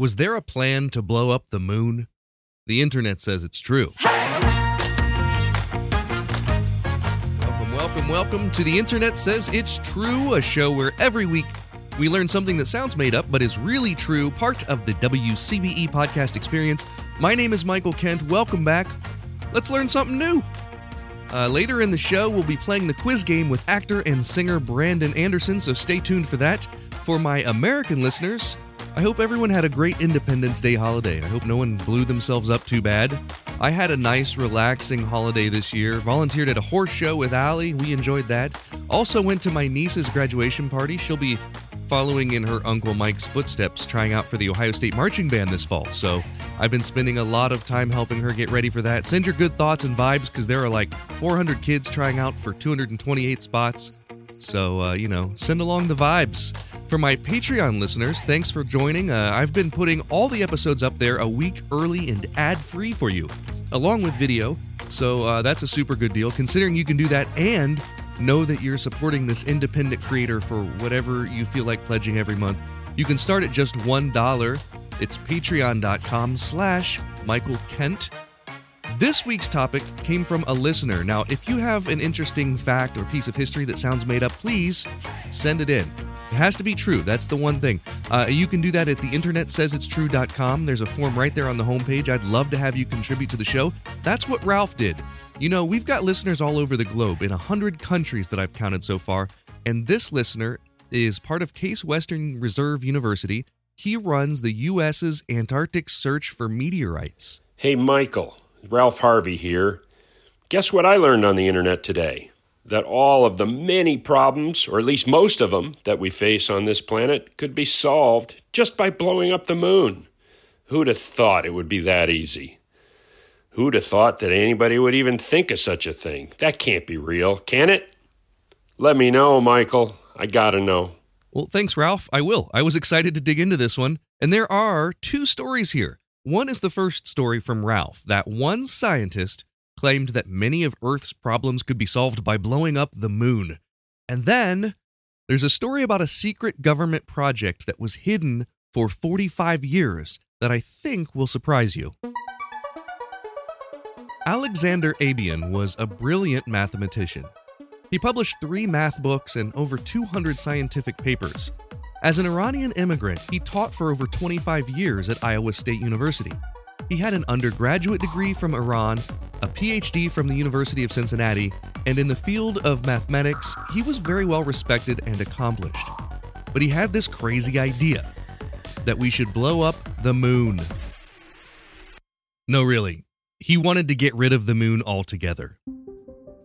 Was there a plan to blow up the moon? The internet says it's true. Welcome, welcome, welcome to The Internet Says It's True, a show where every week we learn something that sounds made up but is really true, part of the WCBE podcast experience. My name is Michael Kent. Welcome back. Let's learn something new. Uh, later in the show, we'll be playing the quiz game with actor and singer Brandon Anderson, so stay tuned for that. For my American listeners, I hope everyone had a great Independence Day holiday. I hope no one blew themselves up too bad. I had a nice, relaxing holiday this year. Volunteered at a horse show with Allie. We enjoyed that. Also went to my niece's graduation party. She'll be following in her uncle Mike's footsteps, trying out for the Ohio State Marching Band this fall. So I've been spending a lot of time helping her get ready for that. Send your good thoughts and vibes because there are like 400 kids trying out for 228 spots. So, uh, you know, send along the vibes. For my Patreon listeners, thanks for joining. Uh, I've been putting all the episodes up there a week early and ad free for you, along with video. So uh, that's a super good deal, considering you can do that and know that you're supporting this independent creator for whatever you feel like pledging every month. You can start at just $1. It's patreon.com slash Michael Kent. This week's topic came from a listener. Now, if you have an interesting fact or piece of history that sounds made up, please send it in. It has to be true. That's the one thing. Uh, you can do that at the internet says it's true.com. There's a form right there on the homepage. I'd love to have you contribute to the show. That's what Ralph did. You know, we've got listeners all over the globe in 100 countries that I've counted so far, and this listener is part of Case Western Reserve University. He runs the U.S.'s Antarctic search for meteorites. Hey, Michael. Ralph Harvey here. Guess what I learned on the internet today? that all of the many problems, or at least most of them, that we face on this planet could be solved just by blowing up the moon. Who'd have thought it would be that easy? Who'd have thought that anybody would even think of such a thing? That can't be real, can it? Let me know, Michael. I gotta know. Well, thanks, Ralph. I will. I was excited to dig into this one. And there are two stories here. One is the first story from Ralph, that one scientist claimed that many of Earth's problems could be solved by blowing up the moon. And then there's a story about a secret government project that was hidden for 45 years that I think will surprise you. Alexander Abian was a brilliant mathematician. He published three math books and over 200 scientific papers. As an Iranian immigrant, he taught for over 25 years at Iowa State University. He had an undergraduate degree from Iran, a PhD from the University of Cincinnati, and in the field of mathematics, he was very well respected and accomplished. But he had this crazy idea that we should blow up the moon. No, really. He wanted to get rid of the moon altogether.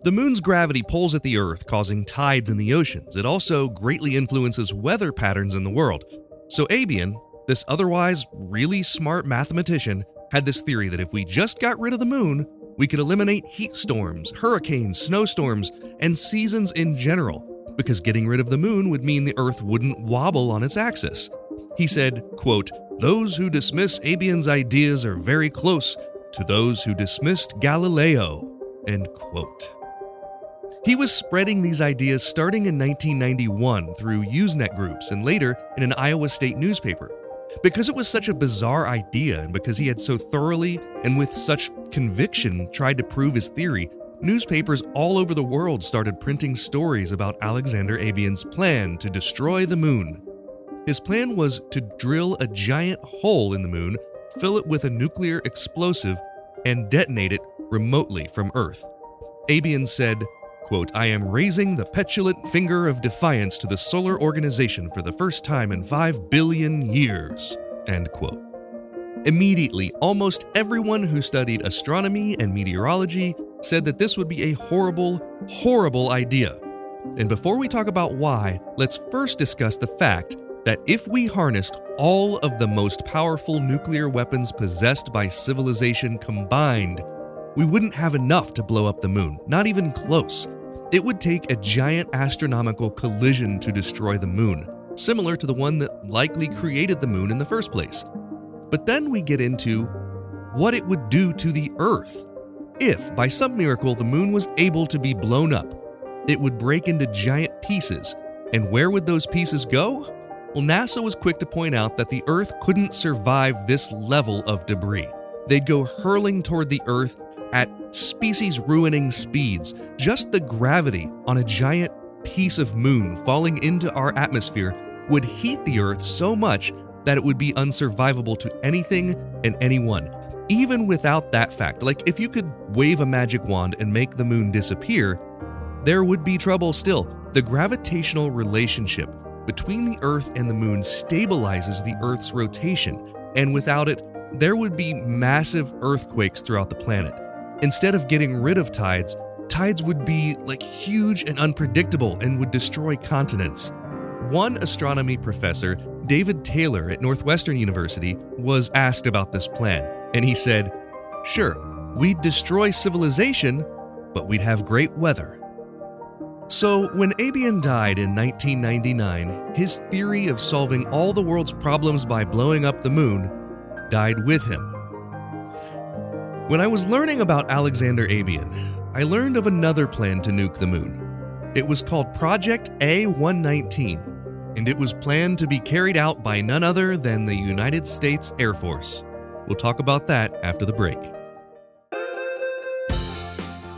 The moon's gravity pulls at the Earth, causing tides in the oceans. It also greatly influences weather patterns in the world. So, Abian, this otherwise really smart mathematician, had this theory that if we just got rid of the moon, we could eliminate heat storms, hurricanes, snowstorms, and seasons in general, because getting rid of the moon would mean the Earth wouldn't wobble on its axis. He said, quote, Those who dismiss Abian's ideas are very close to those who dismissed Galileo. End quote. He was spreading these ideas starting in 1991 through Usenet groups and later in an Iowa State newspaper. Because it was such a bizarre idea, and because he had so thoroughly and with such conviction tried to prove his theory, newspapers all over the world started printing stories about Alexander Abian's plan to destroy the moon. His plan was to drill a giant hole in the moon, fill it with a nuclear explosive, and detonate it remotely from Earth. Abian said, quote, I am raising the petulant finger of defiance to the solar organization for the first time in 5 billion years, end quote. Immediately, almost everyone who studied astronomy and meteorology said that this would be a horrible, horrible idea. And before we talk about why, let's first discuss the fact that if we harnessed all of the most powerful nuclear weapons possessed by civilization combined, we wouldn't have enough to blow up the moon, not even close. It would take a giant astronomical collision to destroy the moon, similar to the one that likely created the moon in the first place. But then we get into what it would do to the Earth. If, by some miracle, the moon was able to be blown up, it would break into giant pieces. And where would those pieces go? Well, NASA was quick to point out that the Earth couldn't survive this level of debris. They'd go hurling toward the Earth at species ruining speeds. Just the gravity on a giant piece of moon falling into our atmosphere would heat the Earth so much that it would be unsurvivable to anything and anyone. Even without that fact, like if you could wave a magic wand and make the moon disappear, there would be trouble still. The gravitational relationship between the Earth and the moon stabilizes the Earth's rotation, and without it, there would be massive earthquakes throughout the planet. Instead of getting rid of tides, tides would be like huge and unpredictable and would destroy continents. One astronomy professor, David Taylor at Northwestern University, was asked about this plan, and he said, Sure, we'd destroy civilization, but we'd have great weather. So, when Abian died in 1999, his theory of solving all the world's problems by blowing up the moon died with him. When I was learning about Alexander Abian, I learned of another plan to nuke the moon. It was called Project A 119, and it was planned to be carried out by none other than the United States Air Force. We'll talk about that after the break.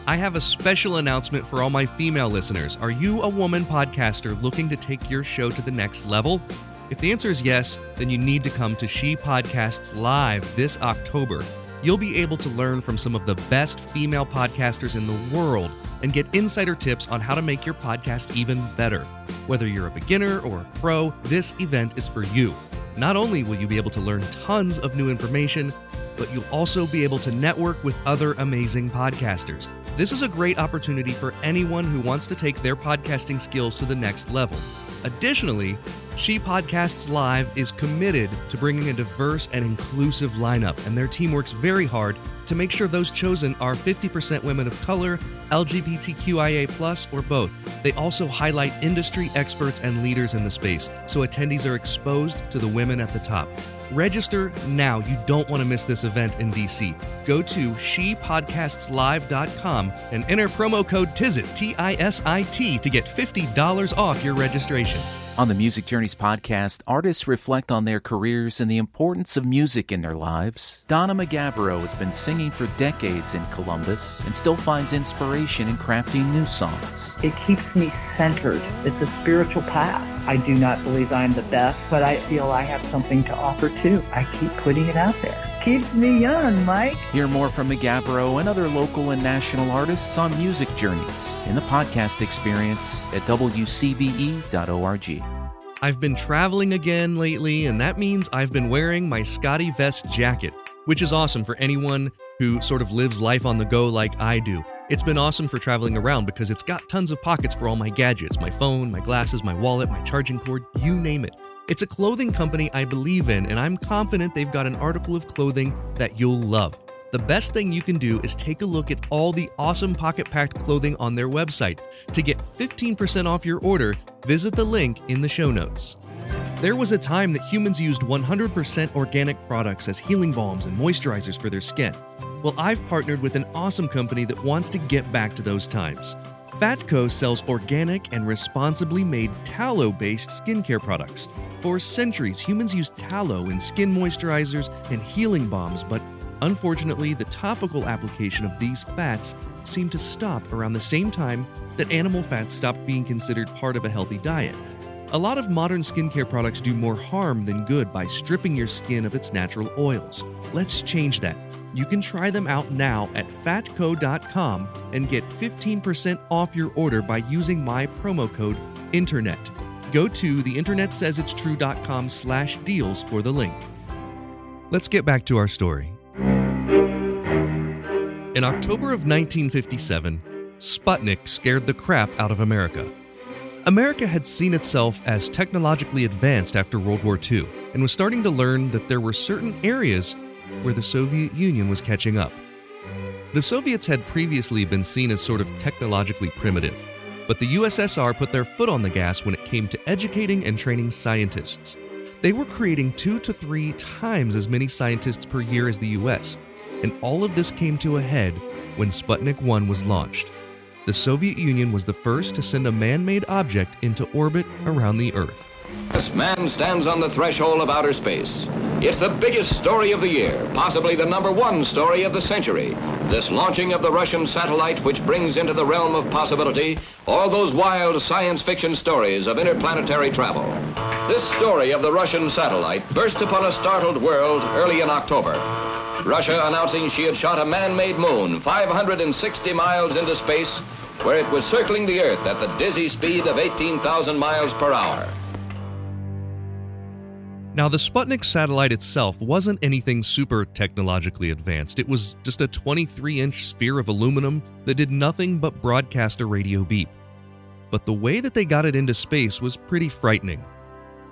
I have a special announcement for all my female listeners. Are you a woman podcaster looking to take your show to the next level? If the answer is yes, then you need to come to She Podcasts Live this October. You'll be able to learn from some of the best female podcasters in the world and get insider tips on how to make your podcast even better. Whether you're a beginner or a pro, this event is for you. Not only will you be able to learn tons of new information, but you'll also be able to network with other amazing podcasters. This is a great opportunity for anyone who wants to take their podcasting skills to the next level. Additionally, She Podcasts Live is committed to bringing a diverse and inclusive lineup, and their team works very hard to make sure those chosen are 50% women of color, LGBTQIA, or both. They also highlight industry experts and leaders in the space, so attendees are exposed to the women at the top. Register now. You don't want to miss this event in DC. Go to shepodcastslive.com and enter promo code TISIT, T I S I T, to get $50 off your registration. On the Music Journeys podcast, artists reflect on their careers and the importance of music in their lives. Donna Magabro has been singing for decades in Columbus and still finds inspiration in crafting new songs. It keeps me centered. It's a spiritual path. I do not believe I'm the best, but I feel I have something to offer too. I keep putting it out there. Keeps me young, Mike. Hear more from Magabro and other local and national artists on Music Journeys in the podcast experience at wcbe.org. I've been traveling again lately, and that means I've been wearing my SCOTTeVEST jacket, which is awesome for anyone who sort of lives life on the go like I do. It's been awesome for traveling around because it's got tons of pockets for all my gadgets my phone, my glasses, my wallet, my charging cord, you name it. It's a clothing company I believe in, and I'm confident they've got an article of clothing that you'll love. The best thing you can do is take a look at all the awesome pocket packed clothing on their website. To get 15% off your order, visit the link in the show notes. There was a time that humans used 100% organic products as healing balms and moisturizers for their skin. Well, I've partnered with an awesome company that wants to get back to those times. Fatco sells organic and responsibly made tallow based skincare products. For centuries, humans used tallow in skin moisturizers and healing balms, but unfortunately, the topical application of these fats seemed to stop around the same time that animal fats stopped being considered part of a healthy diet. A lot of modern skincare products do more harm than good by stripping your skin of its natural oils. Let's change that. You can try them out now at fatco.com and get 15% off your order by using my promo code INTERNET. Go to theinternetsaysitstrue.com slash deals for the link. Let's get back to our story. In October of 1957, Sputnik scared the crap out of America. America had seen itself as technologically advanced after World War II and was starting to learn that there were certain areas where the Soviet Union was catching up. The Soviets had previously been seen as sort of technologically primitive, but the USSR put their foot on the gas when it came to educating and training scientists. They were creating two to three times as many scientists per year as the US, and all of this came to a head when Sputnik 1 was launched. The Soviet Union was the first to send a man made object into orbit around the Earth. This man stands on the threshold of outer space. It's the biggest story of the year, possibly the number one story of the century. This launching of the Russian satellite, which brings into the realm of possibility all those wild science fiction stories of interplanetary travel. This story of the Russian satellite burst upon a startled world early in October. Russia announcing she had shot a man made moon 560 miles into space, where it was circling the Earth at the dizzy speed of 18,000 miles per hour. Now, the Sputnik satellite itself wasn't anything super technologically advanced. It was just a 23 inch sphere of aluminum that did nothing but broadcast a radio beep. But the way that they got it into space was pretty frightening.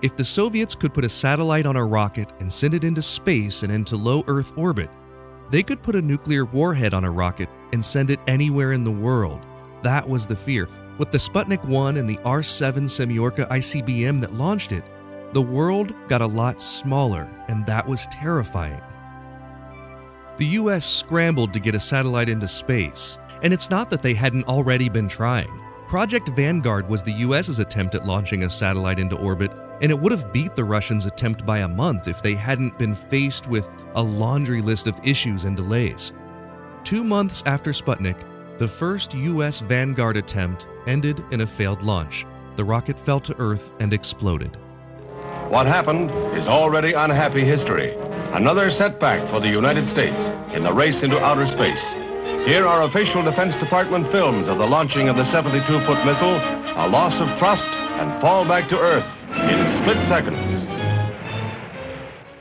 If the Soviets could put a satellite on a rocket and send it into space and into low Earth orbit, they could put a nuclear warhead on a rocket and send it anywhere in the world. That was the fear. With the Sputnik 1 and the R 7 Semyorka ICBM that launched it, the world got a lot smaller, and that was terrifying. The US scrambled to get a satellite into space, and it's not that they hadn't already been trying. Project Vanguard was the US's attempt at launching a satellite into orbit, and it would have beat the Russians' attempt by a month if they hadn't been faced with a laundry list of issues and delays. Two months after Sputnik, the first US Vanguard attempt ended in a failed launch. The rocket fell to Earth and exploded. What happened is already unhappy history. Another setback for the United States in the race into outer space. Here are official Defense Department films of the launching of the 72 foot missile, a loss of thrust, and fall back to Earth in split seconds.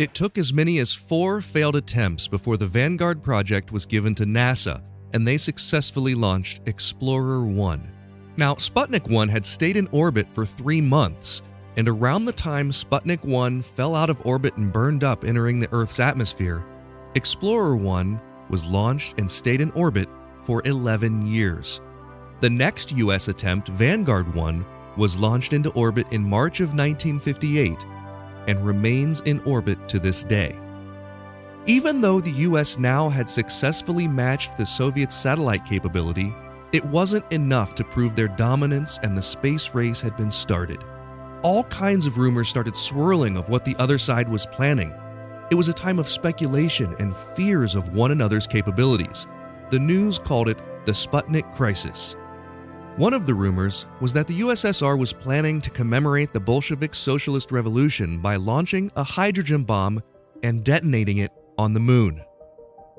It took as many as four failed attempts before the Vanguard project was given to NASA, and they successfully launched Explorer 1. Now, Sputnik 1 had stayed in orbit for three months, and around the time Sputnik 1 fell out of orbit and burned up entering the Earth's atmosphere, Explorer 1 was launched and stayed in orbit for 11 years. The next US attempt, Vanguard 1, was launched into orbit in March of 1958 and remains in orbit to this day. Even though the US now had successfully matched the Soviet satellite capability, it wasn't enough to prove their dominance and the space race had been started all kinds of rumors started swirling of what the other side was planning. It was a time of speculation and fears of one another's capabilities. The news called it the Sputnik Crisis. One of the rumors was that the USSR was planning to commemorate the Bolshevik Socialist Revolution by launching a hydrogen bomb and detonating it on the moon.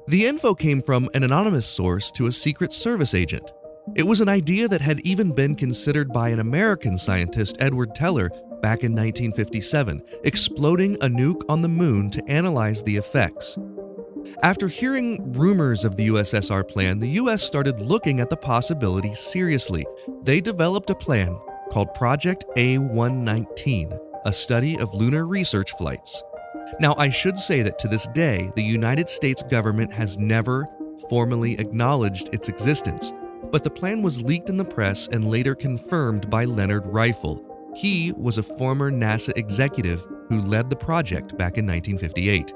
The info came from an anonymous source to a Secret Service agent. It was an idea that had even been considered by an American scientist, Edward Teller, back in 1957, exploding a nuke on the moon to analyze the effects. After hearing rumors of the USSR plan, the US started looking at the possibility seriously. They developed a plan called Project A119, a study of lunar research flights. Now, I should say that to this day, the United States government has never formally acknowledged its existence but the plan was leaked in the press and later confirmed by Leonard Reiffel. He was a former NASA executive who led the project back in 1958.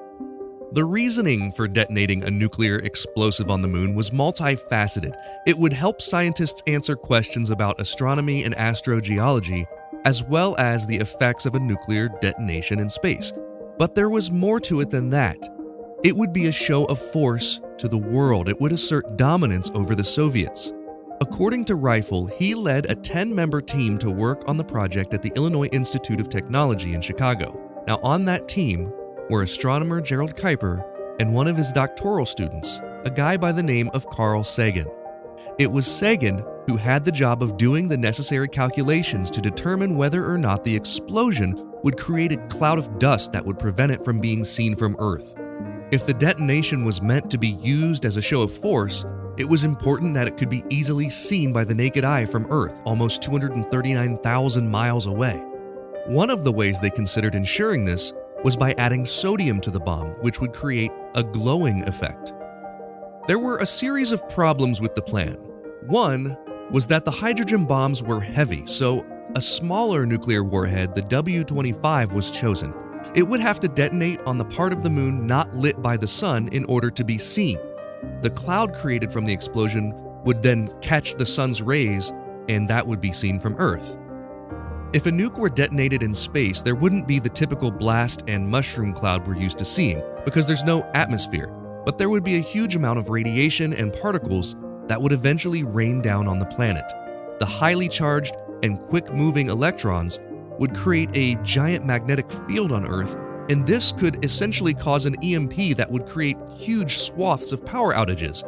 The reasoning for detonating a nuclear explosive on the moon was multifaceted. It would help scientists answer questions about astronomy and astrogeology, as well as the effects of a nuclear detonation in space. But there was more to it than that. It would be a show of force to the world, it would assert dominance over the Soviets. According to Reiffel, he led a 10 member team to work on the project at the Illinois Institute of Technology in Chicago. Now, on that team were astronomer Gerald Kuiper and one of his doctoral students, a guy by the name of Carl Sagan. It was Sagan who had the job of doing the necessary calculations to determine whether or not the explosion would create a cloud of dust that would prevent it from being seen from Earth. If the detonation was meant to be used as a show of force, it was important that it could be easily seen by the naked eye from Earth, almost 239,000 miles away. One of the ways they considered ensuring this was by adding sodium to the bomb, which would create a glowing effect. There were a series of problems with the plan. One was that the hydrogen bombs were heavy, so a smaller nuclear warhead, the W 25, was chosen. It would have to detonate on the part of the moon not lit by the sun in order to be seen. The cloud created from the explosion would then catch the sun's rays, and that would be seen from Earth. If a nuke were detonated in space, there wouldn't be the typical blast and mushroom cloud we're used to seeing because there's no atmosphere, but there would be a huge amount of radiation and particles that would eventually rain down on the planet. The highly charged and quick moving electrons would create a giant magnetic field on Earth, and this could essentially cause an EMP that would create huge swaths of power outages.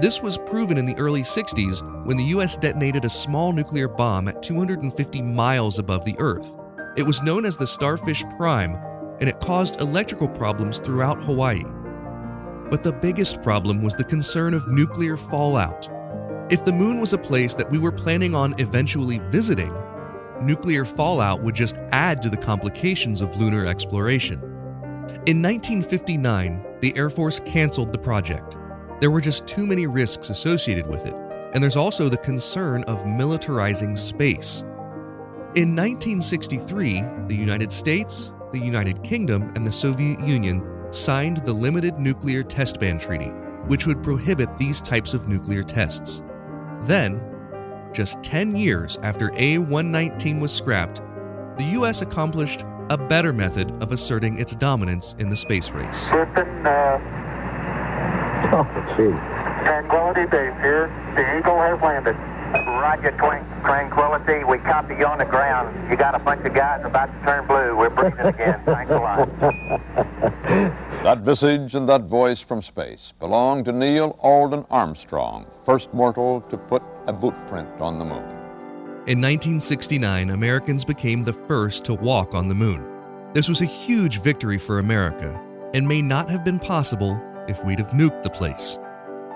This was proven in the early 60s when the US detonated a small nuclear bomb at 250 miles above the Earth. It was known as the Starfish Prime, and it caused electrical problems throughout Hawaii. But the biggest problem was the concern of nuclear fallout. If the moon was a place that we were planning on eventually visiting, nuclear fallout would just add to the complications of lunar exploration. In 1959, the Air Force canceled the project. There were just too many risks associated with it, and there's also the concern of militarizing space. In 1963, the United States, the United Kingdom, and the Soviet Union signed the Limited Nuclear Test Ban Treaty, which would prohibit these types of nuclear tests. Then, just 10 years after A 119 was scrapped, the U.S. accomplished a better method of asserting its dominance in the space race. Houston, uh, Oh, jeez. Tranquility Base here. The Eagle has landed. Roger, Twin- Tranquility. We copy you on the ground. You got a bunch of guys about to turn blue. We're breathing again. Thanks a lot. That visage and that voice from space belonged to Neil Alden Armstrong, first mortal to put a boot print on the moon. In 1969, Americans became the first to walk on the moon. This was a huge victory for America and may not have been possible if we'd have nuked the place.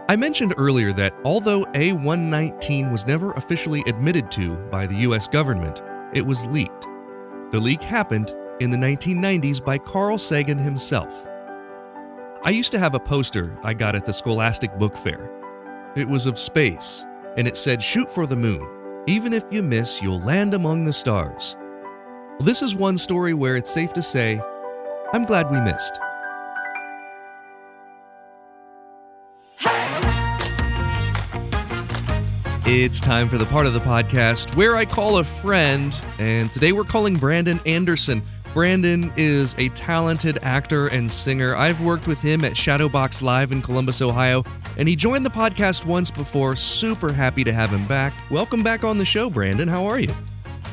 I mentioned earlier that although A 119 was never officially admitted to by the US government, it was leaked. The leak happened in the 1990s by Carl Sagan himself. I used to have a poster I got at the Scholastic Book Fair. It was of space, and it said, Shoot for the moon. Even if you miss, you'll land among the stars. Well, this is one story where it's safe to say, I'm glad we missed. It's time for the part of the podcast where I call a friend, and today we're calling Brandon Anderson. Brandon is a talented actor and singer. I've worked with him at Shadowbox Live in Columbus, Ohio, and he joined the podcast once before. Super happy to have him back. Welcome back on the show, Brandon. How are you?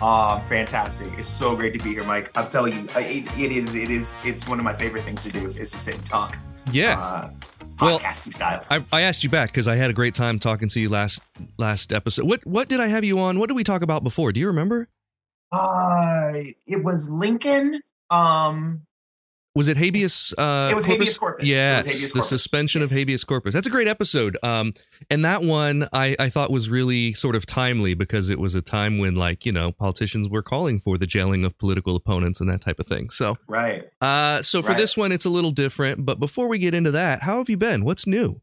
Uh, fantastic! It's so great to be here, Mike. I'm telling you, it, it is, it is, it's one of my favorite things to do is to sit and talk. Yeah. Uh, Well, podcasting style. I, I asked you back because I had a great time talking to you last last episode. What what did I have you on? What did we talk about before? Do you remember? Uh, it was Lincoln. Um, Was it habeas? Uh, It was habeas corpus. It was Yes, habeas the corpus. suspension of habeas corpus. That's a great episode. Um, and that one I, I thought was really sort of timely because it was a time when like you know politicians were calling for the jailing of political opponents and that type of thing. So, right. uh, so for Right. this one, it's a little different. But before we get into that, how have you been? What's new?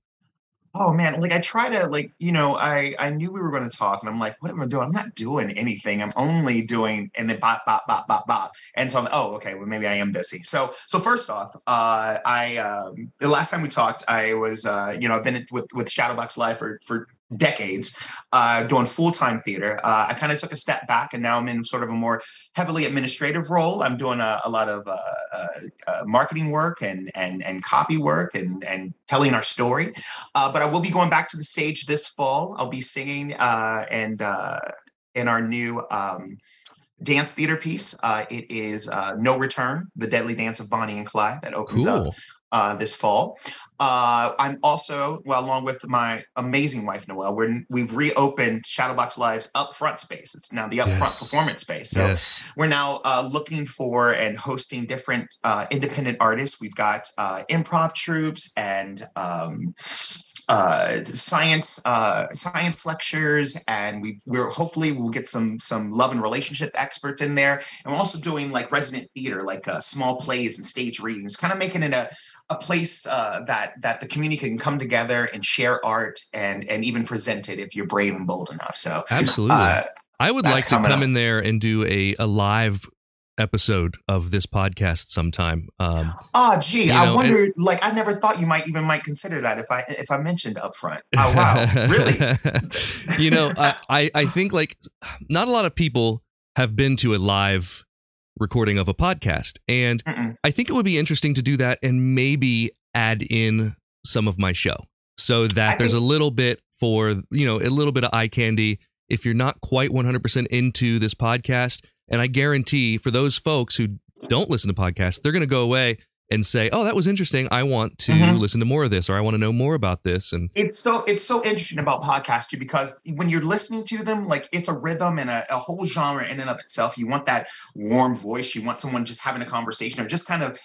Oh man, like I try to like you know I I knew we were going to talk and I'm like what am I doing? I'm not doing anything. I'm only doing and then bop bop bop bop bop. And so I'm like, oh okay, well maybe I am busy. So so first off, uh, I um, the last time we talked, I was uh, you know I've been with with Shadowbox Live for for decades, uh, doing full time theater. Uh, I kind of took a step back and now I'm in sort of a more heavily administrative role. I'm doing a, a lot of uh, uh, uh, marketing work and and and copy work and and telling our story. Uh, but I will be going back to the stage this fall. I'll be singing uh, and uh, in our new um, dance theater piece. Uh, it is uh, No Return: The Deadly Dance of Bonnie and Clyde that opens up uh, this fall. Uh, I'm also, well, along with my amazing wife Noelle, we're, we've reopened Shadowbox Live's upfront space. It's now the upfront Yes. performance space. So yes. we're now uh, looking for and hosting different uh, independent artists. We've got uh, improv troupes and um, uh, science uh, science lectures, and we we're hopefully we'll get some some love and relationship experts in there. And we're also doing like resident theater, like uh, small plays and stage readings, kind of making it a a place uh, that that the community can come together and share art and and even present it if you're brave and bold enough. So Absolutely. uh, I would like to come up. in there and do a, a live episode of this podcast sometime. Um, Oh, gee, I know, wonder. like, I never thought you might even might consider that if I if I mentioned upfront. Oh, wow, really? you know, I, I, I think like not a lot of people have been to a live recording of a podcast. And Mm-mm. I think it would be interesting to do that and maybe add in some of my show so that I there's think- a little bit for, you know, a little bit of eye candy if you're not quite 100% into this podcast. And I guarantee for those folks who don't listen to podcasts, they're going to go away and say, "Oh, that was interesting. I want to Mhm. listen to more of this or I want to know more about this." And it's so it's so interesting about podcasts too because when you're listening to them like it's a rhythm and a, a whole genre in and of itself you want that warm voice you want someone just having a conversation or just kind of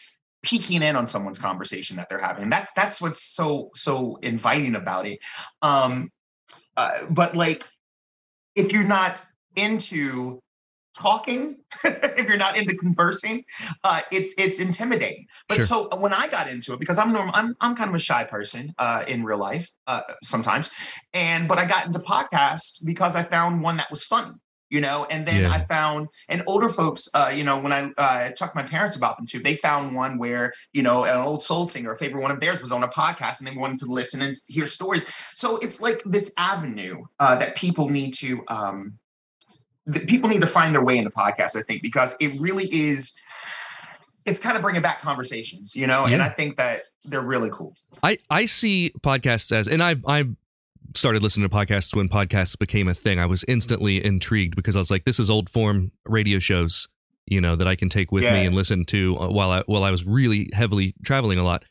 peeking in on someone's conversation that they're having and that's that's what's so so inviting about it um uh, but like if you're not into talking if you're not into conversing uh it's it's intimidating but Sure. so when i got into it because i'm normal i'm, I'm kind of a shy person uh in real life uh sometimes and but i got into podcasts because i found one that was funny you know and then Yeah. i found and older folks uh you know when i uh talked to my parents about them too they found one where you know an old soul singer a favorite one of theirs was on a podcast and they wanted to listen and hear stories so it's like this avenue uh that people need to um people need to find their way into podcasts i think because it really is it's kind of bringing back conversations you know and i think that they're really cool I I see podcasts as, and I I started listening to podcasts when podcasts became a thing. I was instantly intrigued because I was like, this is old form radio shows, you know, that I can take with me and listen to uh, while I while I was really heavily traveling a lot.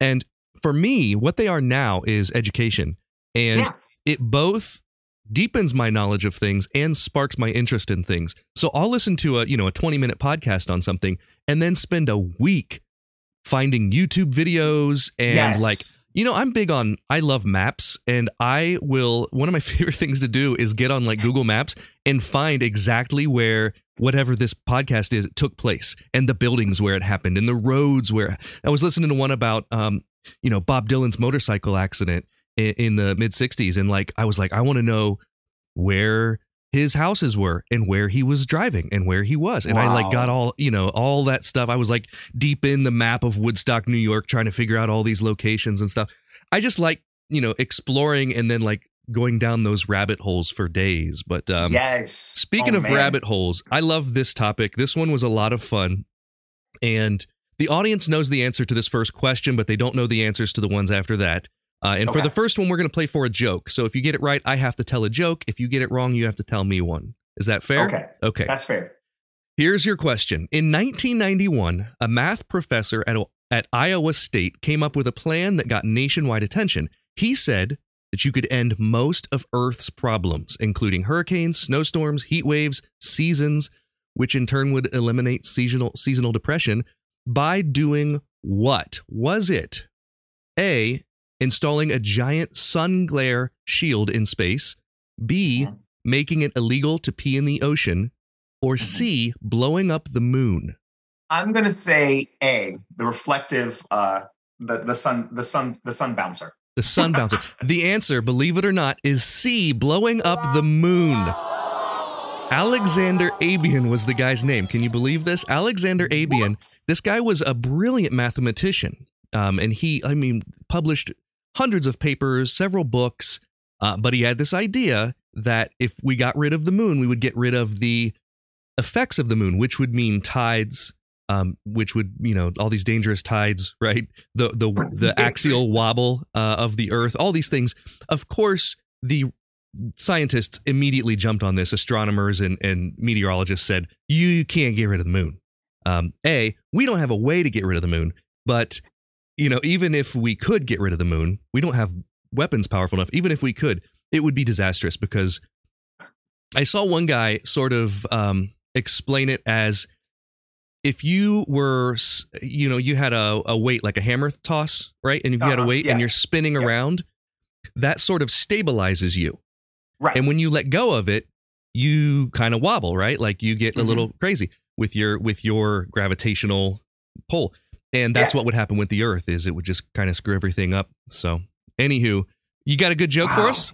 And for me, what they are now is education, and Yeah. it both deepens my knowledge of things and sparks my interest in things. So I'll listen to a you know a twenty minute podcast on something and then spend a week finding YouTube videos and Yes. like you know, I'm big on I love maps and I will one of my favorite things to do is get on like Google Maps and find exactly where whatever this podcast is took place and the buildings where it happened and the roads where I was listening to one about um you know Bob Dylan's motorcycle accident in, in the mid 60s and like I was like I want to know where his houses were and where he was driving and where he was and I like got all you know all that stuff I was like deep in the map of Woodstock New York trying to figure out all these locations and stuff I just like you know exploring and then like going down those rabbit holes for days but um yes Speaking Oh, of man. rabbit holes, I love this topic. This one was a lot of fun. And the audience knows the answer to this first question, but they don't know the answers to the ones after that. Uh, and for the first one, we're going to play for a joke. So if you get it right, I have to tell a joke. If you get it wrong, you have to tell me one. Is that fair? Okay. Okay. that's fair Here's your question. In 1991, a math professor at, at Iowa State came up with a plan that got nationwide attention. He said that you could end most of Earth's problems, including hurricanes, snowstorms, heat waves, seasons, which in turn would eliminate seasonal, seasonal depression, by doing what? Was it A, installing a giant sun glare shield in space, B, Mhm. making it illegal to pee in the ocean, or C, blowing up the moon? i'm gonna say a the reflective uh the the sun the sun the sun bouncer The sun bouncer. the answer, believe it or not, is C, blowing up the moon. Alexander Abian was the guy's name. Can you believe this? Alexander Abian. What? This guy was a brilliant mathematician. Um, and he, I mean, published hundreds of papers, several books. Uh, but he had this idea that if we got rid of the moon, we would get rid of the effects of the moon, which would mean tides, um, which would you know all these dangerous tides, right? The the the axial wobble uh, of the Earth, all these things. Of course, the scientists immediately jumped on this. Astronomers and and meteorologists said, "You can't get rid of the moon." Um, a, we don't have a way to get rid of the moon, but you know, even if we could get rid of the moon, we don't have weapons powerful enough. Even if we could, it would be disastrous because I saw one guy sort of um, explain it as if you were, you know, you had a, a weight like a hammer toss, right? And if you had a Uh-huh, weight yeah. and you're spinning Yeah. around, that sort of stabilizes you. right And when you let go of it, you kind of wobble, right? Like you get a Mhm. little crazy with your with your gravitational pull. And that's Yeah. what would happen with the Earth is it would just kind of screw everything up. So, anywho, you got a good joke for us?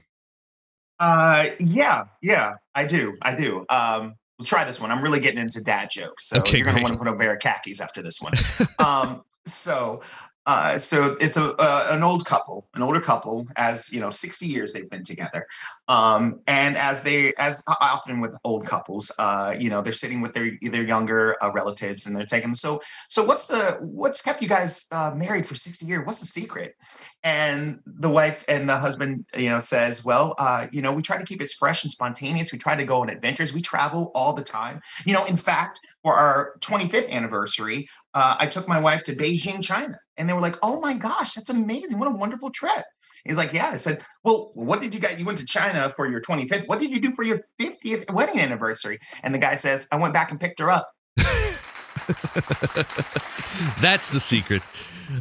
Uh, yeah, yeah, I do, I do. Um, we'll try this one. I'm really getting into dad jokes, so Okay, you're gonna want to put a pair of khakis after this one. um, so Uh, so it's a uh, an old couple, an older couple, as you know, sixty years they've been together, um, and as they, as often with old couples, uh, you know, they're sitting with their their younger uh, relatives, and they're taking. So, so what's the what's kept you guys uh, married for sixty years? What's the secret? And the wife and the husband, you know, says, well, uh, you know, we try to keep it fresh and spontaneous. We try to go on adventures. We travel all the time. You know, in fact, for our 25th anniversary, uh, I took my wife to Beijing, China, and they were like, "Oh my gosh, that's amazing! What a wonderful trip!" He's like, "Yeah." I said, "Well, what did you guys? You went to China for your 25th. What did you do for your 50th wedding anniversary?" And the guy says, "I went back and picked her up." That's the secret.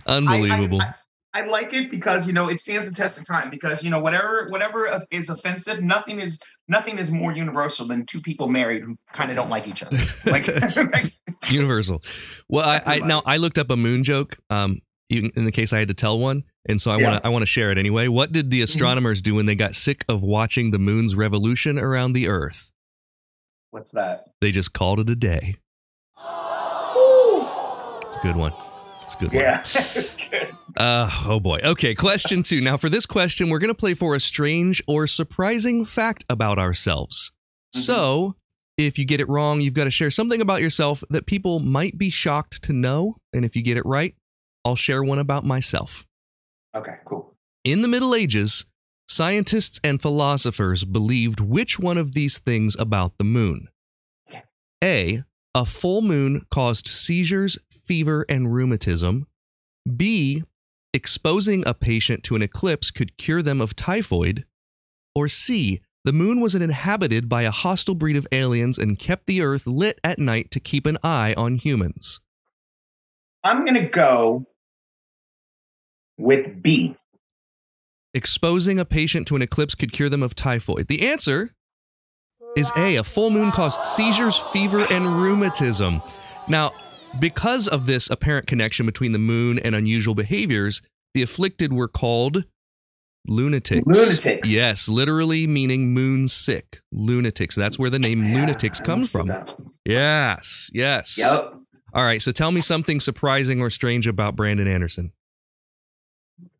Unbelievable. I, I, I like it because you know it stands the test of time because you know whatever whatever is offensive nothing is nothing is more universal than two people married who kind of don't like each other. Like universal. Well I, I now i looked up a moon joke um in the case i had to tell one and so i Yeah. want to i want to share it anyway. What did the astronomers do when they got sick of watching the moon's revolution around the earth? What's that? They just called it a day. It's a good one it's a good one yeah Uh, oh boy. Okay, question two. Now, for this question, we're going to play for a strange or surprising fact about ourselves. So, if you get it wrong, you've got to share something about yourself that people might be shocked to know. And if you get it right, I'll share one about myself. okay cool In the Middle Ages, scientists and philosophers believed which one of these things about the moon? A. A full moon caused seizures, fever, and rheumatism. B. Exposing a patient to an eclipse could cure them of typhoid. Or C. The moon was inhabited by a hostile breed of aliens and kept the earth lit at night to keep an eye on humans. i'm gonna go with b Exposing a patient to an eclipse could cure them of typhoid. The answer is A. A full moon caused seizures, fever, and rheumatism. Now, because of this apparent connection between the moon and unusual behaviors, the afflicted were called lunatics. Lunatics. Yes, literally meaning moon sick. Lunatics. That's where the name lunatics comes from. Yes, yes. Yep. All right, so tell me something surprising or strange about Brandon Anderson.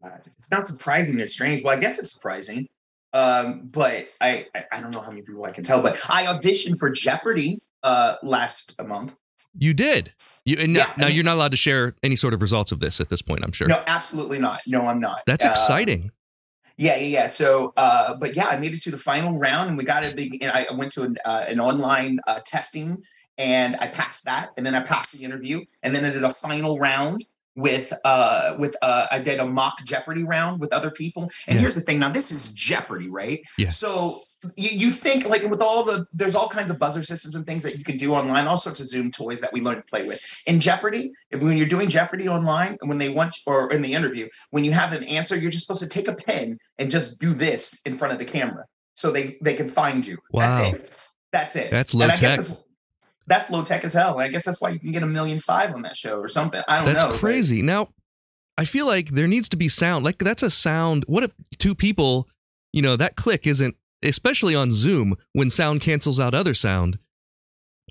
Uh, it's not surprising they're strange well i guess it's surprising um, but I, I don't know how many people i can tell but i auditioned for jeopardy uh last month You did. You and now, Yeah, I now you're not allowed to share any sort of results of this at this point. I'm sure. no absolutely not no i'm not That's Uh, exciting. Yeah, yeah, yeah. So, uh, but yeah, I made it to the final round, and we got it. And I went to an, uh, an online uh, testing, and I passed that, and then I passed the interview, and then I did a final round with uh with uh I did a mock Jeopardy round with other people. And Yeah. here's the thing: now this is Jeopardy, right? Yeah. So you, you think like with all the there's all kinds of buzzer systems and things that you can do online, all sorts of Zoom toys that we learn to play with. In Jeopardy, if when you're doing Jeopardy online, and when they want or in the interview, when you have an answer, you're just supposed to take a pen and just do this in front of the camera so they they can find you. Wow. That's it. That's it. That's And low guess tech. That's, that's low tech as hell. And I guess that's why you can get a million five on that show or something. I don't That's know. but- crazy. Now, I feel like there needs to be sound. Like that's a sound. What if two people, you know, that click isn't especially on Zoom when sound cancels out other sound.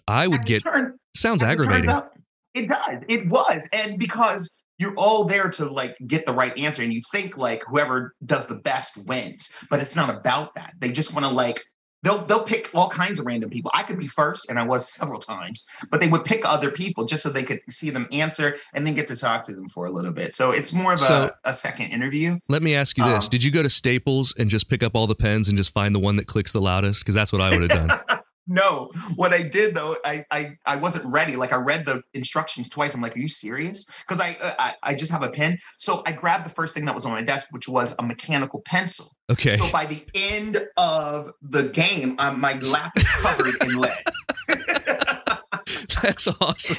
I would get turned- sounds it aggravating. out, It does. It was. And because you're all there to like get the right answer and you think like whoever does the best wins, but it's not about that. They just want to like they'll they'll pick all kinds of random people. I could be first and I was several times, but they would pick other people just so they could see them answer and then get to talk to them for a little bit. So it's more of So- a, a second interview. Let me ask you this: Um, Did you go to Staples and just pick up all the pens and just find the one that clicks the loudest? Because that's what I would have done. No, what I did though, I I I wasn't ready. Like I read the instructions twice. I'm like, are you serious? Because I, uh, I I just have a pen. So I grabbed the first thing that was on my desk, which was a mechanical pencil. Okay. So by the end of the game, um, my lap is covered in lead. That's awesome.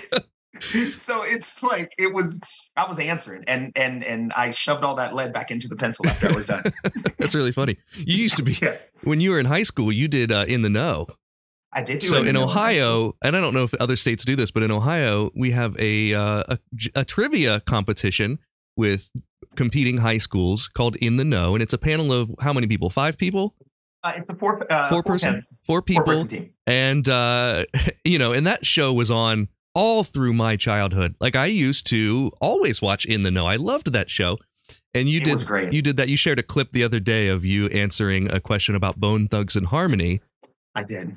so it's like it was. I was answering, and and and I shoved all that lead back into the pencil after I was done. That's really funny. You used to be Yeah. when you were in high school. You did uh, in the know. I did. Do so in middle high school. Ohio, and I don't know if other states do this, but in Ohio, we have a uh, a, a trivia competition with competing high schools called In the Know, and it's a panel of how many people? Five people, uh, it's a four uh, four person, pen- four people, four-person team. and uh, you know, and that show was on all through my childhood. Like I used to always watch In the Know. I loved that show. And you It did great. you did that. You shared a clip the other day of you answering a question about Bone Thugs and Harmony. I did.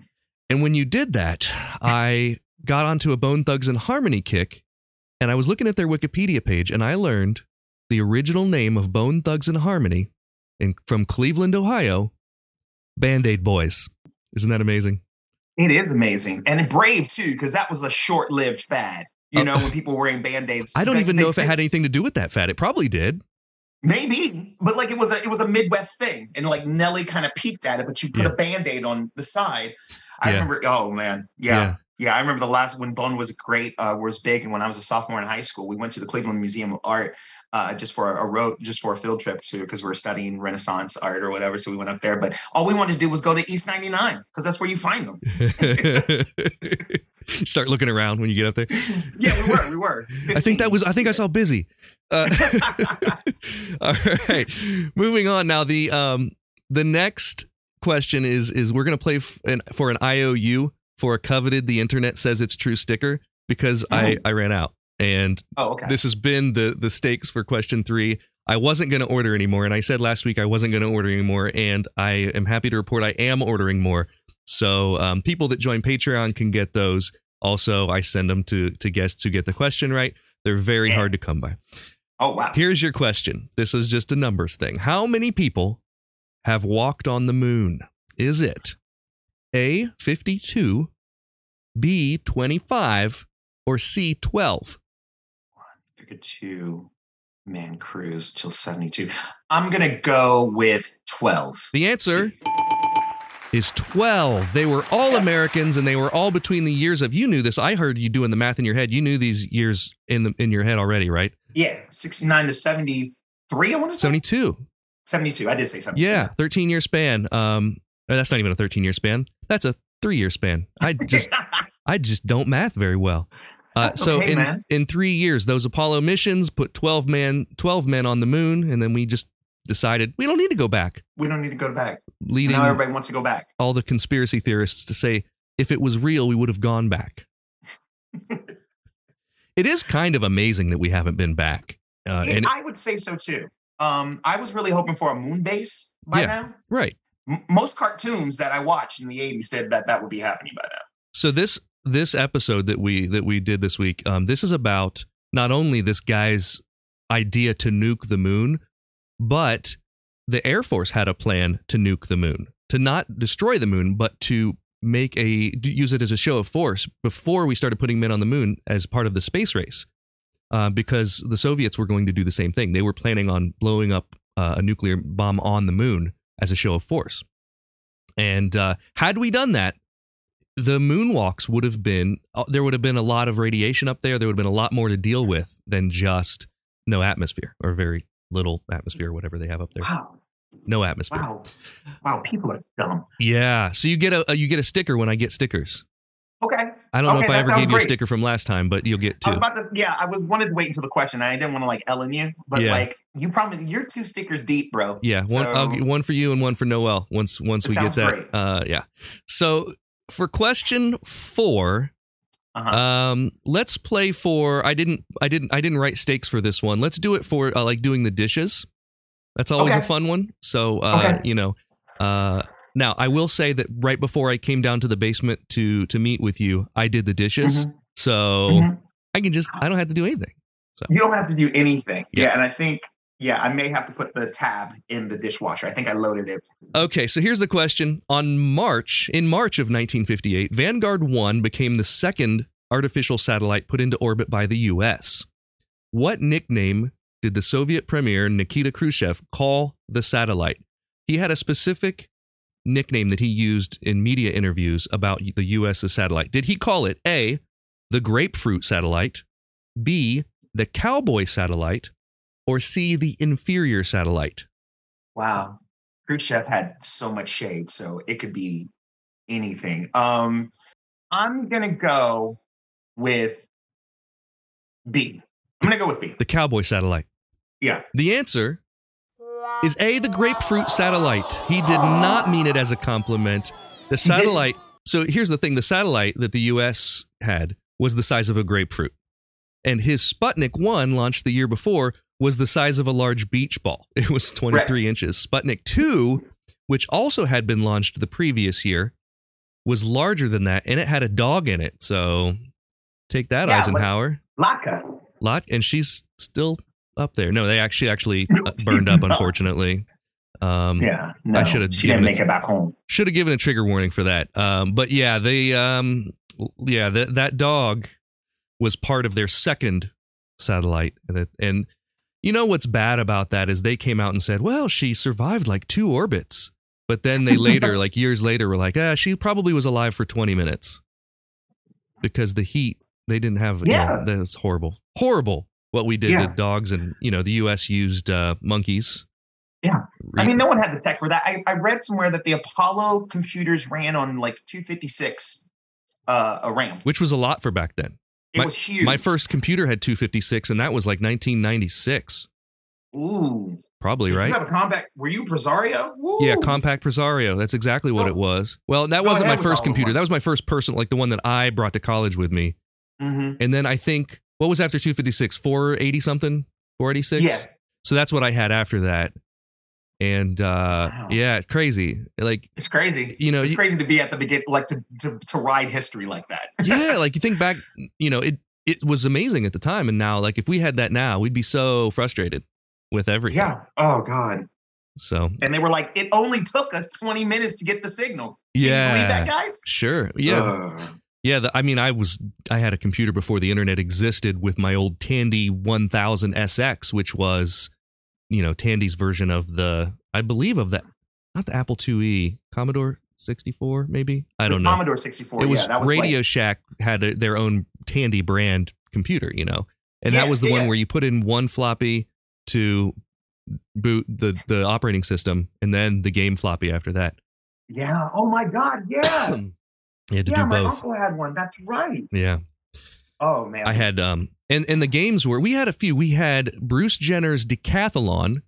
And when you did that, I got onto a Bone Thugs and Harmony kick, and I was looking at their Wikipedia page, and I learned the original name of Bone Thugs and Harmony in, from Cleveland, Ohio, Band Aid Boys. Isn't that amazing? It is amazing and brave too, because that was a short-lived fad. You Oh. know, when people were wearing band-aids. I don't They- even they- know if it they- had anything to do with that fad. It probably did. maybe, but like it was a it was a Midwest thing, and like Nelly kind of peeked at it, but you put Yeah. a band-aid on the side. I Yeah. remember. Oh man, yeah. yeah. I remember the last when Bone was great, uh, was big, and when I was a sophomore in high school, we went to the Cleveland Museum of Art uh, just for a road, just for a field trip to because we were studying Renaissance art or whatever. So we went up there, but all we wanted to do was go to East 99 because that's where you find them. Start looking around when you get up there. Yeah, we were, we were. I think that was. I think I saw Bizzy. Uh, all right, moving on now. The um the next question is is we're gonna play f- an, for an IOU for a coveted. The internet says it's true sticker because I I ran out and Oh, okay. this has been the the stakes for question three. I wasn't going to order anymore, and I said last week I wasn't going to order anymore, and I am happy to report I am ordering more. So um, people that join Patreon can get those. Also, I send them to to guests who get the question right. They're very hard to come by. Oh wow. Here's your question. This is just a numbers thing. How many people have walked on the moon? Is it A 52, B 25, or C 12? Figure two man crews till 72. I'm gonna go with 12. The answer is 12. They were all Yes. Americans and they were all between the years of you knew this. I heard you doing the math in your head. You knew these years in the in your head already, right? Yeah, 69 to 73, I want to say. 72. 72. I did say 72. Yeah, 13 year span. Um that's not even a 13 year span. That's a 3 year span. I just I just don't math very well. Uh, so okay, in man. in 3 years those Apollo missions put 12 man 12 men on the moon and then we just decided we don't need to go back, we don't need to go back. leading Now everybody wants to go back. all the conspiracy theorists to say if it was real, we would have gone back. it is kind of amazing that we haven't been back. Uh, It- and I would say so too. Um, I was really hoping for a moon base by Yeah. now. right. M- most cartoons that I watched in the 80s said that that would be happening by now. So this this episode that we that we did this week, um, this is about not only this guy's idea to nuke the moon, but the Air Force had a plan to nuke the moon, to not destroy the moon, but to make a use it as a show of force before we started putting men on the moon as part of the space race. Uh, because the Soviets were going to do the same thing. They were planning on blowing up uh, a nuclear bomb on the moon as a show of force. And uh, had we done that, the moonwalks would have been uh, there would have been a lot of radiation up there. There would have been a lot more to deal with than just no atmosphere or very little atmosphere, whatever they have up there. Wow. No atmosphere. Wow. Wow. People are dumb. Yeah. So you get a you get a sticker when I get stickers. Okay. I don't know if I ever gave you a sticker from last time, but you'll get I two. about to, yeah, I was wanted to wait until the question. I didn't want to like Ellen you, but Yeah. like you probably you're two stickers deep, bro. Yeah, one I'll get one for you and one for Noel once once we get that. great. Uh yeah. So for question 4, Uh-huh. um let's play for I didn't I didn't I didn't write stakes for this one. Let's do it for uh, like doing the dishes. That's always a fun one. So uh Okay. you know, uh now I will say that right before I came down to the basement to to meet with you, I did the dishes. Mhm. So Mhm. I can just I don't have to do anything. You don't have to do anything. Yeah. Yeah. and I think yeah, I may have to put the tab in the dishwasher. I think I loaded it. Okay, so here's the question. On March, in March of 1958, Vanguard 1 became the second artificial satellite put into orbit by the US. What nickname did the Soviet premier Nikita Khrushchev call the satellite? He had a specific nickname that he used in media interviews about the US's satellite. Did he call it A, the grapefruit satellite, B, the cowboy satellite, or C, the inferior satellite? Wow. Khrushchev had so much shade, so it could be anything. Um, I'm gonna go with B. I'm gonna go with B. The cowboy satellite. Yeah. The answer is A, the grapefruit satellite. He did not mean it as a compliment. The satellite. So here's the thing the satellite that the US had was the size of a grapefruit. And his Sputnik 1 launched the year before was the size of a large beach ball. It was 23 inches. Sputnik 2, which also had been launched the previous year, was larger than that and it had a dog in it. So take that, Yeah, Eisenhower. Laika. Lot and she's still up there. No, they actually actually uh, burned up unfortunately. Um Yeah, no, I should have she didn't make it back home. Should have given a trigger warning for that. Um, but yeah, they um, yeah, that that dog was part of their second satellite, and, it, and you know what's bad about that is they came out and said, well, she survived like two orbits, but then they later, like years later, were like, ah, she probably was alive for twenty minutes because the heat. They didn't have. Yeah, Yeah. that was horrible, horrible. What we did Yeah. to dogs, and you know, the U.S. used uh, monkeys. Yeah. I mean, no one had the tech for that. I, I read somewhere that the Apollo computers ran on like 256 uh, a RAM. which was a lot for back then. It my, was huge. My first computer had 256, and that was like 1996, Ooh. probably Did right. you have a Compaq? Were you Presario? Woo. Yeah, Compaq Presario. That's exactly what Go- it was. Well, that go wasn't my first computer. That was my first personal, like the one that I brought to college with me. Mhm. And then I think what was after 256? 480 something? 486? Yeah. So that's what I had after that. And uh Wow. yeah, crazy. Like It's crazy. you know, It's you- crazy to be at the beginning, like to, to to ride history like that. yeah, like you think back, you know, it it was amazing at the time and now like if we had that now, we'd be so frustrated with everything. Yeah. Oh God. So, And they were like, it only took us 20 minutes to get the signal. Can yeah. you believe that, guys? Sure. Yeah. Yeah, the, I mean, I was I had a computer before the internet existed with my old Tandy 1000 SX, which was, you know, Tandy's version of the I believe of that, not the Apple IIe, Commodore 64, maybe I don't know. Commodore 64. it was, yeah, that was Radio like, Shack had a, their own Tandy brand computer, you know, and Yeah, that was the one where you put in one floppy to boot the the operating system, and then the game floppy after that. yeah. Oh my God. Yeah. You had to yeah. do My both. uncle had one. That's right. Yeah. Oh man. I had um and and the games were we had a few. We had Bruce Jenner's Decathlon,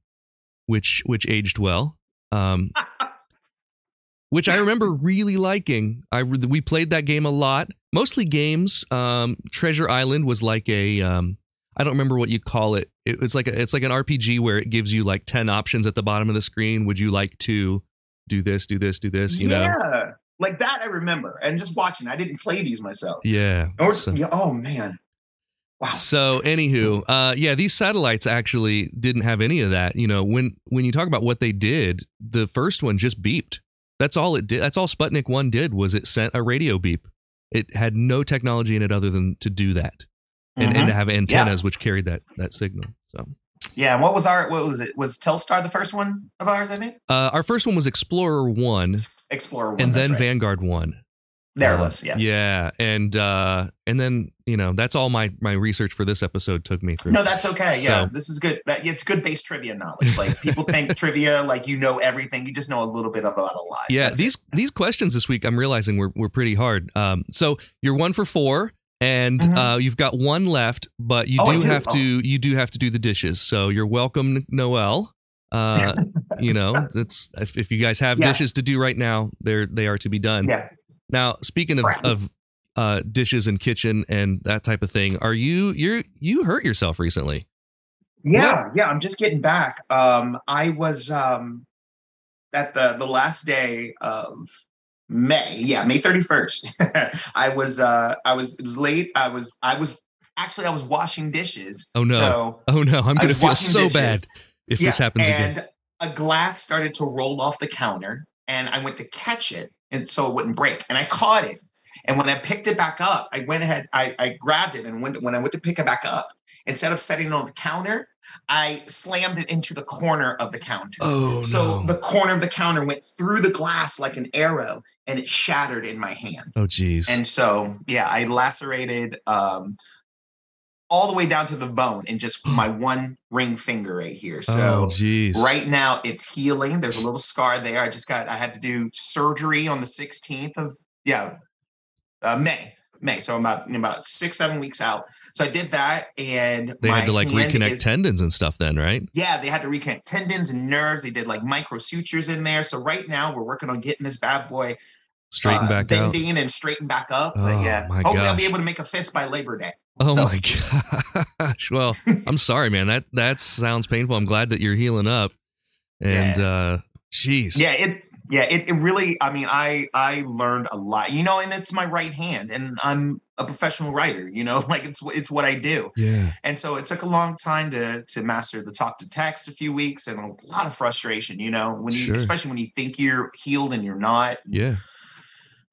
which which aged well. Um which I remember really liking. I we played that game a lot. Mostly games. Um Treasure Island was like a um I don't remember what you call it. It was like a, it's like an RPG where it gives you like 10 options at the bottom of the screen. Would you like to do this, do this, do this, you know? Yeah. Like that, I remember. And just watching, I didn't play these myself. Yeah. Or, So- yeah, oh man. Wow. So, anywho, uh, yeah, these satellites actually didn't have any of that. You know, when when you talk about what they did, the first one just beeped. That's all it did. That's all Sputnik One did was it sent a radio beep. It had no technology in it other than to do that, and, and to have antennas which carried that that signal. So, Yeah. and What was our, what was it? Was Telstar the first one of ours, I think? uh, our first one was Explorer One, Explorer one. and then right. Vanguard One. There it Uh, was. Yeah. yeah, and uh, and then you know that's all my my research for this episode took me through. No, that's okay. Yeah, So- this is good. That it's good base trivia knowledge. Like people think trivia, like you know everything. You just know a little bit about a lot. Yeah, That's these it. these questions this week I'm realizing were were pretty hard. Um, so you're one for four, and Mhm. uh, you've got one left, but you Oh, do do? have Oh. to you do have to do the dishes. So you're welcome, Noel. Uh, you know, it's if, if you guys have Yeah. dishes to do right now, they're they are to be done. Yeah. Now, speaking of Right. of uh, dishes and kitchen and that type of thing, are you you you hurt yourself recently? Yeah, yeah. I'm just getting back. Um, I was um at the the last day of May. Yeah, May 31st. I was uh I was it was late. I was I was actually I was washing dishes. Oh, no. So Oh no, I'm gonna feel so dishes. bad if this happens and again. a glass started to roll off the counter, and I went to catch it, and so it wouldn't break. And I caught it, and when I picked it back up, I went ahead, I, I grabbed it, and when when I went to pick it back up, instead of setting it on the counter, I slammed it into the corner of the counter. Oh so no. the corner of the counter went through the glass like an arrow, and it shattered in my hand. oh geez. And so, yeah, I lacerated um, all the way down to the bone in just my one ring finger right here. So, oh right now it's healing. There's a little scar there. I just got, I had to do surgery on the 16th of, yeah, uh, May. May. So I'm about, about six, seven weeks out. So I did that. And They had to like reconnect is- tendons and stuff then, right? yeah, they had to reconnect tendons and nerves. They did like micro sutures in there. So right now we're working on getting this bad boy Straighten uh, back out. bending and straighten back up. Oh, but yeah, hopefully I'll be able to make a fist by Labor Day. Oh So- my gosh. Well, I'm sorry, man. That that sounds painful. I'm glad that you're healing up. And uh jeez. Yeah, it yeah, it, it really I mean, I I learned a lot. You know, and it's my right hand and I'm a professional writer, you know, like it's it's what I do. Yeah. And so it took a long time to to master the talk to text a few weeks and a lot of frustration, you know, when you Sure. especially when you think you're healed and you're not. Yeah.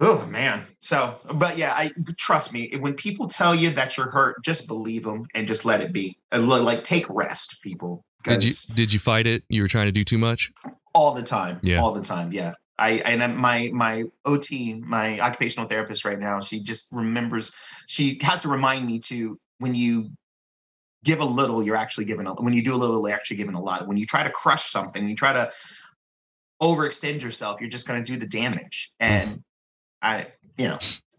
Oh man. So, but yeah, I trust me. When people tell you that you're hurt, just believe them and just let it be. Like take rest, people. Did you did you fight it? You were trying to do too much? all the time. Yeah. All the time. Yeah. I and my my OT, my occupational therapist right now, she just remembers she has to remind me to when you give a little, you're actually giving a when you do a little, you're actually giving a lot. When you try to crush something, you try to overextend yourself, you're just gonna do the damage. And mm. I, you know,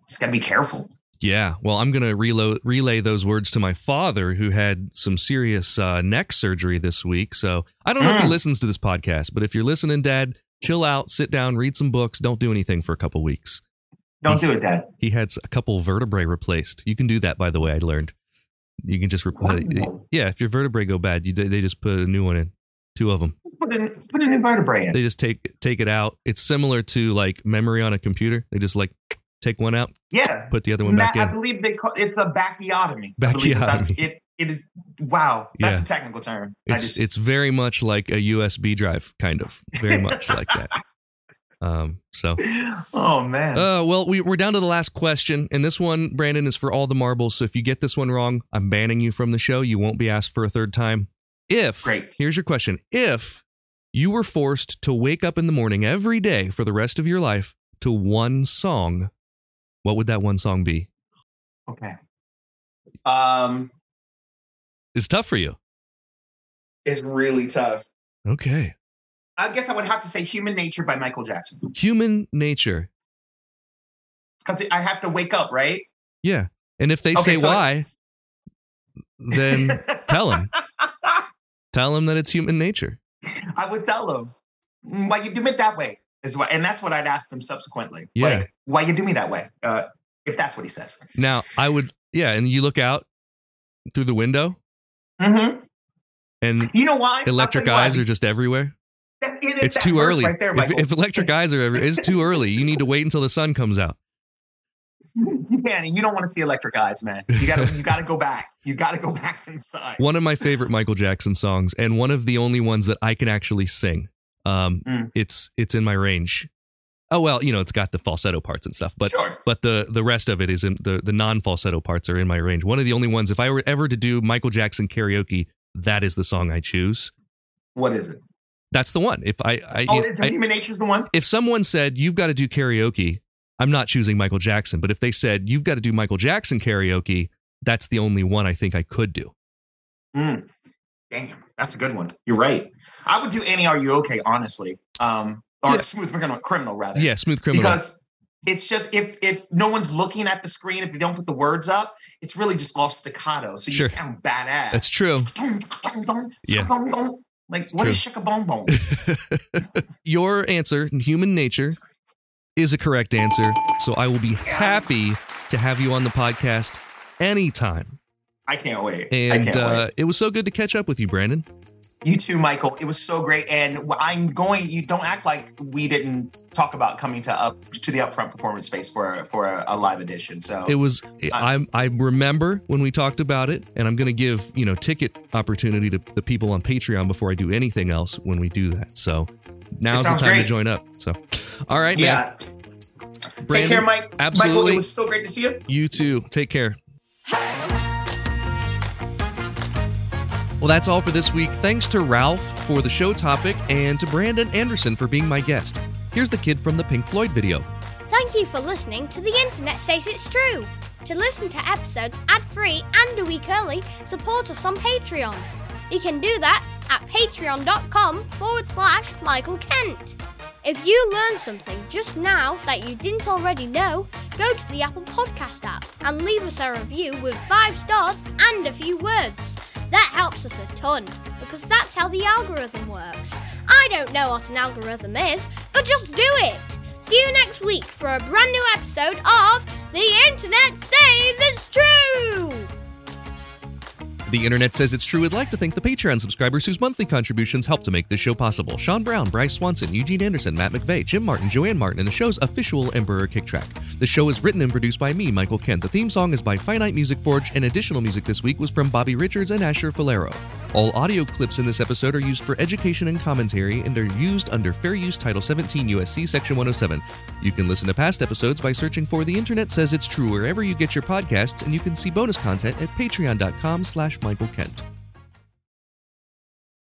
just gotta be careful. Yeah. Well, I'm going to relay, relay those words to my father, who had some serious uh, neck surgery this week. So I don't know if he Mm. listens to this podcast, but if you're listening, Dad, chill out, sit down, read some books, don't do anything for a couple weeks. Don't do it, Dad. He had a couple vertebrae replaced. You can do that, by the way. I learned. You can just re- Wow. yeah. If your vertebrae go bad, you they just put a new one in, two of them. Put a put a new vertebrae in. They just take take it out. It's similar to like memory on a computer. They just like take one out, Yeah. put the other one back Ma- I believe they call it's a bachiotomy. I believe that that's- Bachiotomy. It it is wow. That's Yeah. a technical term. It's just it's very much like a USB drive, kind of, very much like that. Um. So, oh man. uh, well, we, we're down to the last question, and this one, Brandon, is for all the marbles. So if you get this one wrong, I'm banning you from the show. You won't be asked for a third time. If Great. here's your question: If you were forced to wake up in the morning every day for the rest of your life to one song, what would that one song be? okay. Um It's tough for you. it's really tough. Okay. I guess I would have to say Human Nature by Michael Jackson. Human nature. Because I have to wake up, right? Yeah. And if they Okay, say so- why, then tell them. Tell them that it's human nature. I would tell "Mm, why you do it that way? Is what and that's what I'd ask him subsequently. Yeah. Like, why you do me that way? Uh if that's what he says. Now, I would, yeah, and you look out through the window Mm-hmm. and You know why? Electric you why. eyes are just everywhere. That- it It's too early. right there, if, if electric eyes are ever, it's too early. You need to wait until the sun comes out. You can't. You don't want to see electric eyes, man. You gotta. you gotta go back. You gotta go back inside. One of my favorite Michael Jackson songs, and one of the only ones that I can actually sing. Um, Mm. it's it's in my range. Oh well, you know, it's got the falsetto parts and stuff, but Sure. but the the rest of it is in the the non falsetto parts are in my range. One of the only ones. If I were ever to do Michael Jackson karaoke, that is the song I choose. What is it? That's the one. If I, I, Oh, is I- Human Nature's the one. if someone said you've got to do karaoke, I'm not choosing Michael Jackson. But if they said you've got to do Michael Jackson karaoke, that's the only one I think I could do. Mm. Damn, that's a good one. You're right. I would do any Are You Okay? Honestly, um, or Yeah. Smooth Criminal, criminal rather. Yeah, smooth criminal. Because it's just if if no one's looking at the screen, if you don't put the words up, it's really just all staccato. So you Sure. sound badass. that's true. Yeah. Like what is shaka bone bone? Your answer, in human nature, is a correct answer. So I will be happy to have you on the podcast anytime. I can't wait. And can't uh, wait. it was so good to catch up with you, Brandon. You too, Michael. It was so great, and I'm going. You don't act like we didn't talk about coming to up to the upfront performance space for for a, a live edition. So It was I I remember when we talked about it, and I'm going to give you know ticket opportunity to the people on Patreon before I do anything else when we do that. So now's the time to join up. So, all right, yeah. man. Take care, Mike. Michael, absolutely. it was so great to see you. You too. Take care. Well, that's all for this week. Thanks to Ralph for the show topic and to Brandon Anderson for being my guest. Here's the kid from the Pink Floyd video. Thank you for listening to The Internet Says It's True. To listen to episodes ad free and a week early, support us on Patreon. You can do that at patreon.com forward slash Michael Kent. If you learned something just now that you didn't already know, go to the Apple Podcast app and leave us a review with five stars and a few words. That helps us a ton because that's how the algorithm works. I don't know what an algorithm is, but just do it. See you next week for a brand new episode of The Internet Says It's True! The internet says it's true. I'd like to thank the Patreon subscribers whose monthly contributions help to make this show possible. Sean Brown, Bryce Swanson, Eugene Anderson, Matt McVeigh, Jim Martin, Joanne Martin, and the show's official Emperor kick track. The show is written and produced by me, Michael Kent. The theme song is by Finite Music Forge, and additional music this week was from Bobby Richards and Asher Falero. All audio clips in this episode are used for education and commentary and are used under Fair Use Title 17 USC Section 107. You can listen to past episodes by searching for The Internet Says It's True wherever you get your podcasts, and you can see bonus content at patreon.com slash Michael Kent.